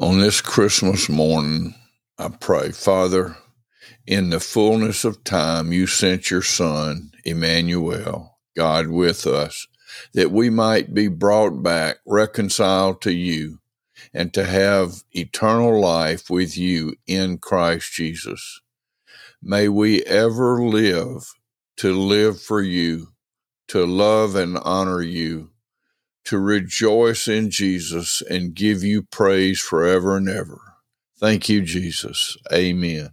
On this Christmas morning, I pray, Father, in the fullness of time, you sent your Son, Emmanuel, God with us, that we might be brought back, reconciled to you, and to have eternal life with you in Christ Jesus. May we ever live to live for you, to love and honor you, to rejoice in Jesus and give you praise forever and ever. Thank you, Jesus. Amen.